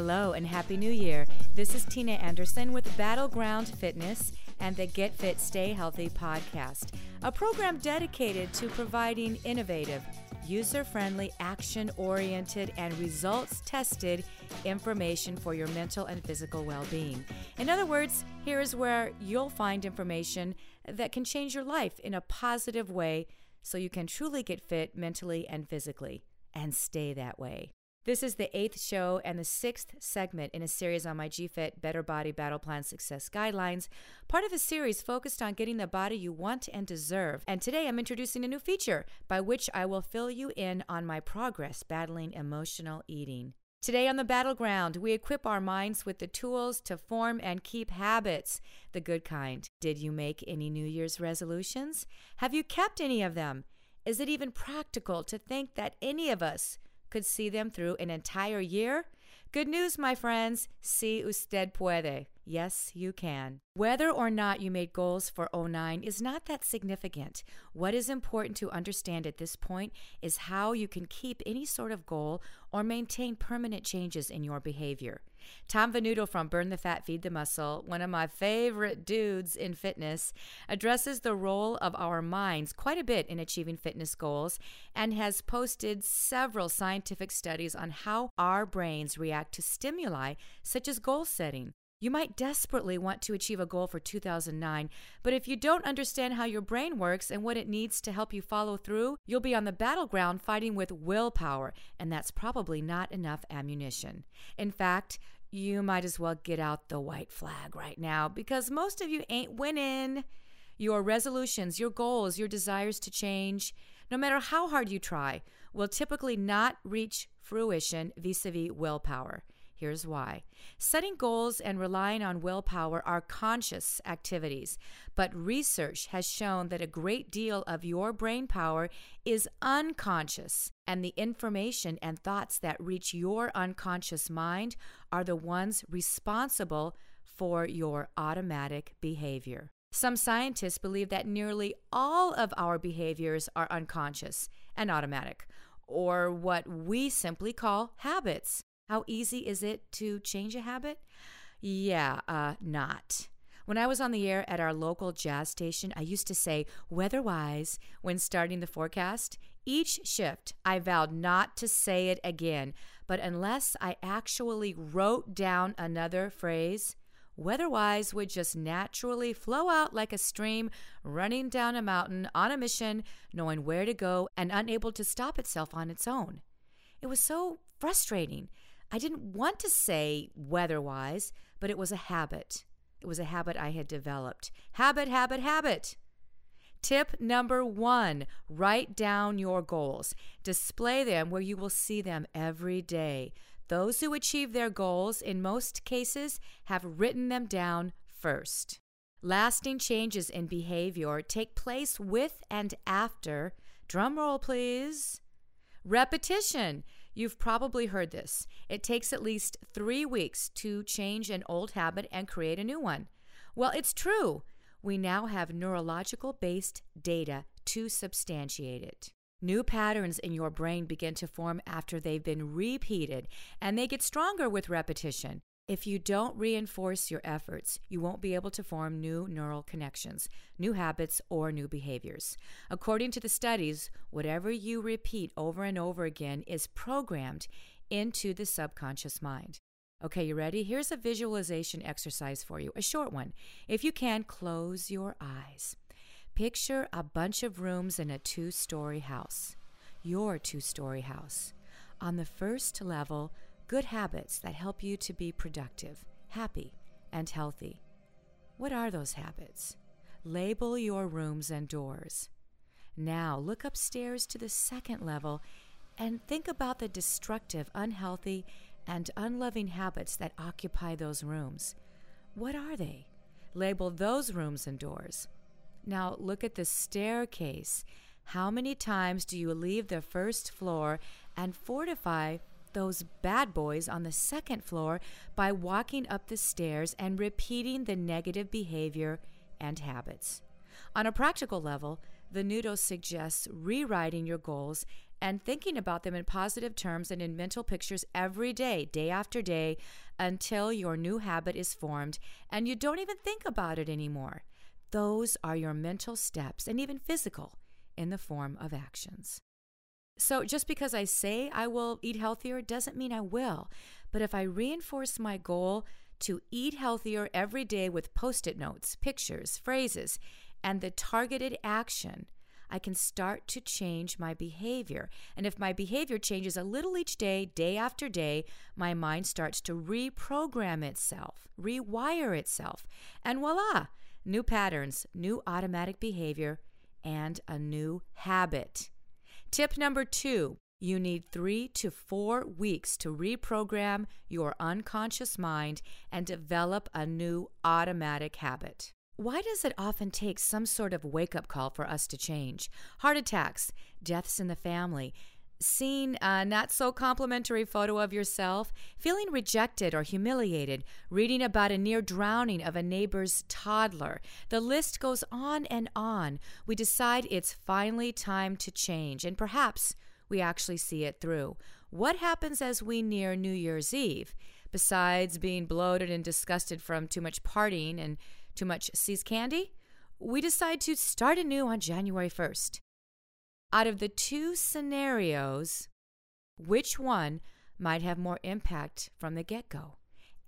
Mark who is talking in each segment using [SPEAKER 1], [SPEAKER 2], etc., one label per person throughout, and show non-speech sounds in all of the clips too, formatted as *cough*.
[SPEAKER 1] Hello and Happy New Year. This is Tina Anderson with Battleground Fitness and the Get Fit Stay Healthy podcast, a program dedicated to providing innovative, user friendly, action oriented, and results tested information for your mental and physical well being. In other words, here is where you'll find information that can change your life in a positive way so you can truly get fit mentally and physically and stay that way. This is the eighth show and the sixth segment in a series on my GFIT Better Body Battle Plan Success Guidelines, part of a series focused on getting the body you want and deserve. And today I'm introducing a new feature by which I will fill you in on my progress battling emotional eating. Today on the battleground, we equip our minds with the tools to form and keep habits, the good kind. Did you make any New Year's resolutions? Have you kept any of them? Is it even practical to think that any of us could see them through an entire year? Good news, my friends. Si usted puede. Yes, you can. Whether or not you made goals for 09 is not that significant. What is important to understand at this point is how you can keep any sort of goal or maintain permanent changes in your behavior. Tom Venuto from Burn the Fat, Feed the Muscle, one of my favorite dudes in fitness, addresses the role of our minds quite a bit in achieving fitness goals and has posted several scientific studies on how our brains react to stimuli such as goal setting. You might desperately want to achieve a goal for 2009, but if you don't understand how your brain works and what it needs to help you follow through, you'll be on the battleground fighting with willpower, and that's probably not enough ammunition. In fact, you might as well get out the white flag right now because most of you ain't winning. Your resolutions, your goals, your desires to change, no matter how hard you try, will typically not reach fruition vis a vis willpower. Here's why. Setting goals and relying on willpower are conscious activities, but research has shown that a great deal of your brain power is unconscious, and the information and thoughts that reach your unconscious mind are the ones responsible for your automatic behavior. Some scientists believe that nearly all of our behaviors are unconscious and automatic, or what we simply call habits. How easy is it to change a habit? Yeah, uh, not. When I was on the air at our local jazz station, I used to say weatherwise when starting the forecast. Each shift, I vowed not to say it again, but unless I actually wrote down another phrase, weatherwise would just naturally flow out like a stream running down a mountain on a mission, knowing where to go and unable to stop itself on its own. It was so frustrating I didn't want to say weather-wise, but it was a habit. It was a habit I had developed. Habit, habit, habit. Tip number one write down your goals. Display them where you will see them every day. Those who achieve their goals, in most cases, have written them down first. Lasting changes in behavior take place with and after, drumroll please, repetition. You've probably heard this. It takes at least three weeks to change an old habit and create a new one. Well, it's true. We now have neurological based data to substantiate it. New patterns in your brain begin to form after they've been repeated, and they get stronger with repetition. If you don't reinforce your efforts, you won't be able to form new neural connections, new habits, or new behaviors. According to the studies, whatever you repeat over and over again is programmed into the subconscious mind. Okay, you ready? Here's a visualization exercise for you, a short one. If you can, close your eyes. Picture a bunch of rooms in a two story house, your two story house. On the first level, good habits that help you to be productive, happy, and healthy. What are those habits? Label your rooms and doors. Now look upstairs to the second level and think about the destructive, unhealthy, and unloving habits that occupy those rooms. What are they? Label those rooms and doors. Now look at the staircase. How many times do you leave the first floor and fortify those bad boys on the second floor by walking up the stairs and repeating the negative behavior and habits. On a practical level, Venuto suggests rewriting your goals and thinking about them in positive terms and in mental pictures every day, day after day, until your new habit is formed and you don't even think about it anymore. Those are your mental steps and even physical in the form of actions. So, just because I say I will eat healthier doesn't mean I will. But if I reinforce my goal to eat healthier every day with post it notes, pictures, phrases, and the targeted action, I can start to change my behavior. And if my behavior changes a little each day, day after day, my mind starts to reprogram itself, rewire itself. And voila, new patterns, new automatic behavior, and a new habit. Tip number two you need three to four weeks to reprogram your unconscious mind and develop a new automatic habit. Why does it often take some sort of wake up call for us to change? Heart attacks, deaths in the family, seeing a not so complimentary photo of yourself, feeling rejected or humiliated, reading about a near drowning of a neighbor's toddler. The list goes on and on. We decide it's finally time to change, and perhaps we actually see it through. What happens as we near New Year's Eve? Besides being bloated and disgusted from too much partying and too much See's candy, we decide to start anew on January 1st. Out of the two scenarios, which one might have more impact from the get go?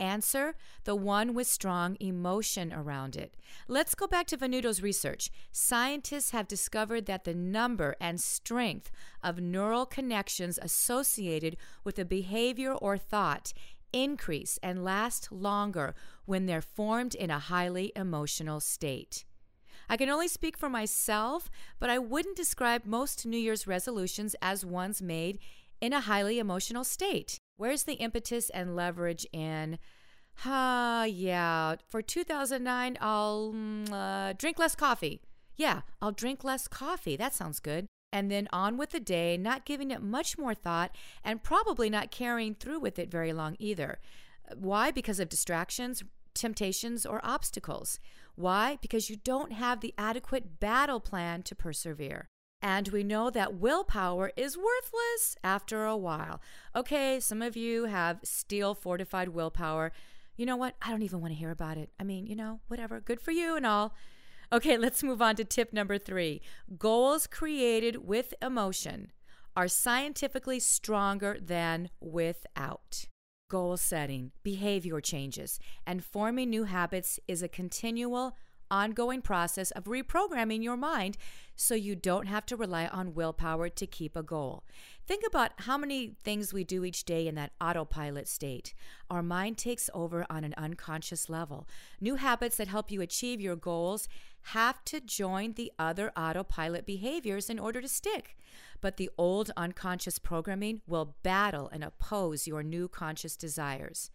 [SPEAKER 1] Answer the one with strong emotion around it. Let's go back to Venuto's research. Scientists have discovered that the number and strength of neural connections associated with a behavior or thought increase and last longer when they're formed in a highly emotional state. I can only speak for myself, but I wouldn't describe most New Year's resolutions as ones made in a highly emotional state. Where's the impetus and leverage in? Ah, uh, yeah. For 2009, I'll mm, uh, drink less coffee. Yeah, I'll drink less coffee. That sounds good. And then on with the day, not giving it much more thought, and probably not carrying through with it very long either. Why? Because of distractions, temptations, or obstacles. Why? Because you don't have the adequate battle plan to persevere. And we know that willpower is worthless after a while. Okay, some of you have steel fortified willpower. You know what? I don't even want to hear about it. I mean, you know, whatever. Good for you and all. Okay, let's move on to tip number three. Goals created with emotion are scientifically stronger than without. Goal setting, behavior changes, and forming new habits is a continual ongoing process of reprogramming your mind so you don't have to rely on willpower to keep a goal. Think about how many things we do each day in that autopilot state. Our mind takes over on an unconscious level. New habits that help you achieve your goals have to join the other autopilot behaviors in order to stick. But the old unconscious programming will battle and oppose your new conscious desires.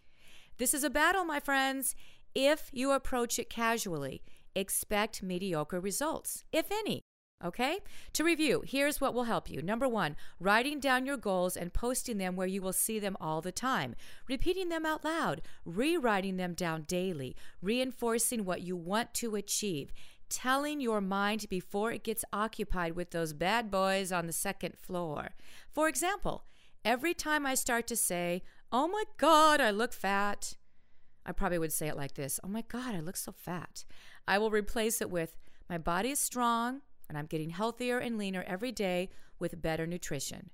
[SPEAKER 1] This is a battle, my friends. If you approach it casually, expect mediocre results, if any. Okay? To review, here's what will help you. Number one, writing down your goals and posting them where you will see them all the time, repeating them out loud, rewriting them down daily, reinforcing what you want to achieve, telling your mind before it gets occupied with those bad boys on the second floor. For example, every time I start to say, Oh my God, I look fat, I probably would say it like this Oh my God, I look so fat. I will replace it with my body is strong and I'm getting healthier and leaner every day with better nutrition.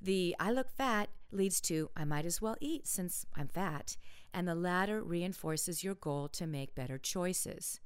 [SPEAKER 1] The I look fat leads to I might as well eat since I'm fat, and the latter reinforces your goal to make better choices.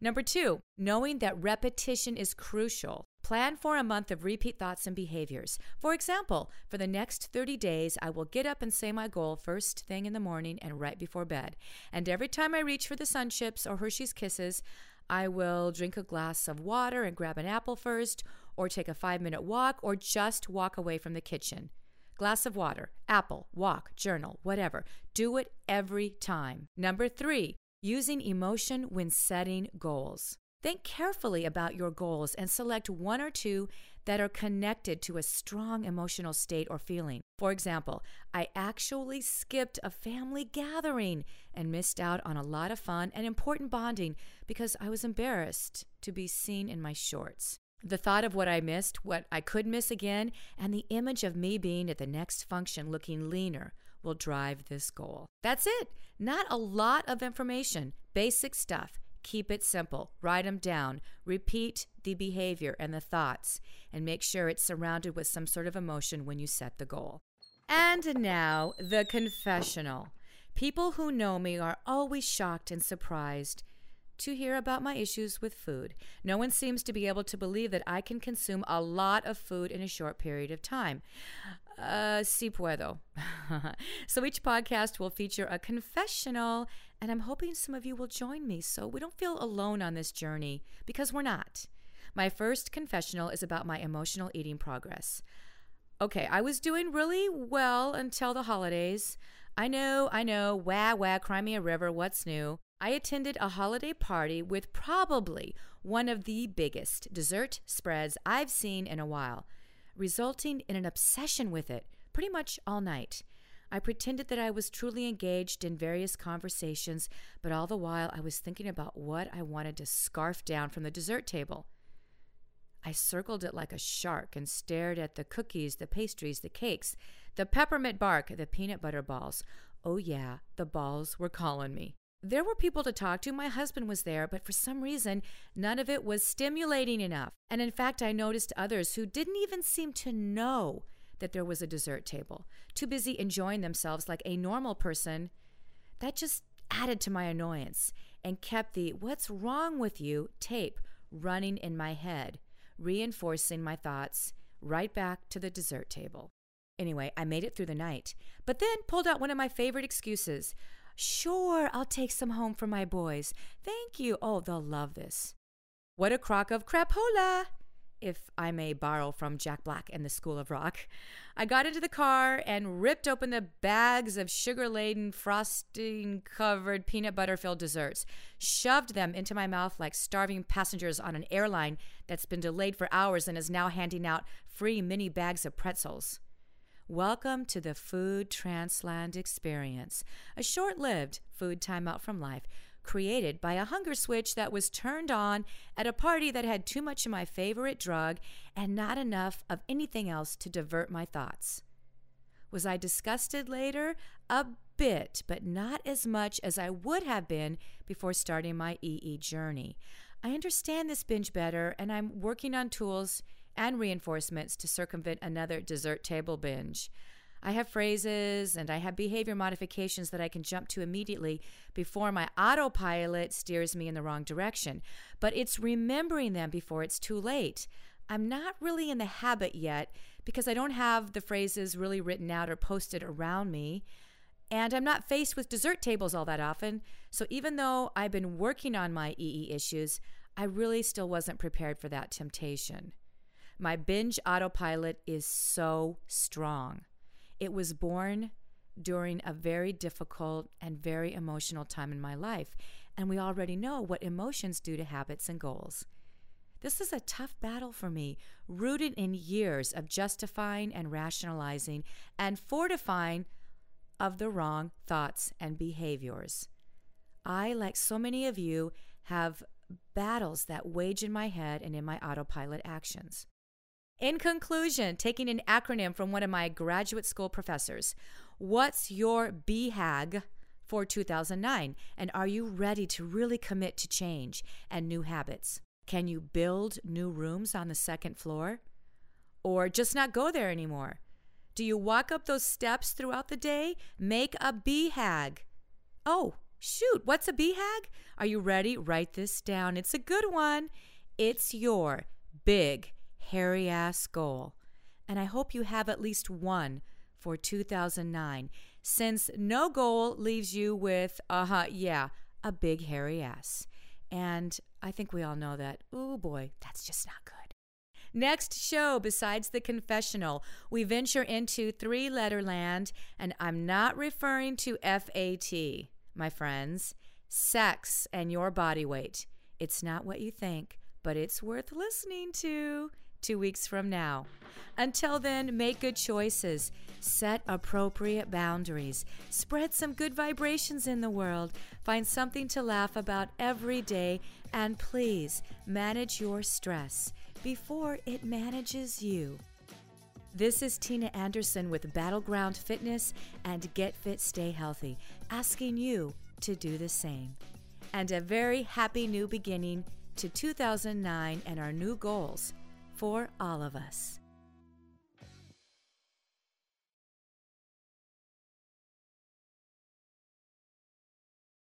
[SPEAKER 1] Number two, knowing that repetition is crucial. Plan for a month of repeat thoughts and behaviors. For example, for the next 30 days, I will get up and say my goal first thing in the morning and right before bed. And every time I reach for the sun chips or Hershey's Kisses, I will drink a glass of water and grab an apple first, or take a five minute walk, or just walk away from the kitchen. Glass of water, apple, walk, journal, whatever. Do it every time. Number three, using emotion when setting goals. Think carefully about your goals and select one or two that are connected to a strong emotional state or feeling. For example, I actually skipped a family gathering and missed out on a lot of fun and important bonding because I was embarrassed to be seen in my shorts. the thought of what I missed, what I could miss again, and the image of me being at the next function looking leaner will drive this goal. That's it. Not a lot of information, basic stuff. Keep it simple. Write them down. Repeat the behavior and the thoughts, and make sure it's surrounded with some sort of emotion when you set the goal. And now, the confessional. People who know me are always shocked and surprised to hear about my issues with food. No one seems to be able to believe that I can consume a lot of food in a short period of time. Uh, si puedo. *laughs* so each podcast will feature a confessional, and I'm hoping some of you will join me so we don't feel alone on this journey because we're not. My first confessional is about my emotional eating progress. Okay, I was doing really well until the holidays. I know, I know, wah wah, cry me a river, what's new? I attended a holiday party with probably one of the biggest dessert spreads I've seen in a while, resulting in an obsession with it pretty much all night. I pretended that I was truly engaged in various conversations, but all the while I was thinking about what I wanted to scarf down from the dessert table. I circled it like a shark and stared at the cookies, the pastries, the cakes, the peppermint bark, the peanut butter balls. Oh, yeah, the balls were calling me. There were people to talk to. My husband was there, but for some reason, none of it was stimulating enough. And in fact, I noticed others who didn't even seem to know that there was a dessert table, too busy enjoying themselves like a normal person. That just added to my annoyance and kept the what's wrong with you tape running in my head, reinforcing my thoughts right back to the dessert table. Anyway, I made it through the night, but then pulled out one of my favorite excuses. Sure, I'll take some home for my boys. Thank you. Oh, they'll love this. What a crock of crapola! If I may borrow from Jack Black and the School of Rock. I got into the car and ripped open the bags of sugar laden, frosting covered, peanut butter filled desserts, shoved them into my mouth like starving passengers on an airline that's been delayed for hours and is now handing out free mini bags of pretzels. Welcome to the Food Transland Experience, a short lived food timeout from life created by a hunger switch that was turned on at a party that had too much of my favorite drug and not enough of anything else to divert my thoughts. Was I disgusted later? A bit, but not as much as I would have been before starting my EE journey. I understand this binge better, and I'm working on tools and reinforcements to circumvent another dessert table binge. I have phrases and I have behavior modifications that I can jump to immediately before my autopilot steers me in the wrong direction. But it's remembering them before it's too late. I'm not really in the habit yet because I don't have the phrases really written out or posted around me. And I'm not faced with dessert tables all that often. So even though I've been working on my EE issues, I really still wasn't prepared for that temptation. My binge autopilot is so strong. It was born during a very difficult and very emotional time in my life, and we already know what emotions do to habits and goals. This is a tough battle for me, rooted in years of justifying and rationalizing and fortifying of the wrong thoughts and behaviors. I, like so many of you, have battles that wage in my head and in my autopilot actions. In conclusion, taking an acronym from one of my graduate school professors, what's your BHAG for 2009? And are you ready to really commit to change and new habits? Can you build new rooms on the second floor? Or just not go there anymore? Do you walk up those steps throughout the day? Make a BHAG. Oh, shoot, what's a BHAG? Are you ready? Write this down. It's a good one. It's your big hairy ass goal. And I hope you have at least one for 2009, since no goal leaves you with, uh huh, yeah, a big hairy ass. And I think we all know that, oh boy, that's just not good. Next show, besides the confessional, we venture into three letter land, and I'm not referring to FAT, my friends. Sex and your body weight. It's not what you think, but it's worth listening to two weeks from now. Until then, make good choices, set appropriate boundaries, spread some good vibrations in the world, find something to laugh about every day, and please manage your stress. before it manages you. This is Tina Anderson with Battleground Fitness and Get Fit Stay Healthy, asking you to do the same. And a very happy new beginning to 2009 and our new goals for all of us.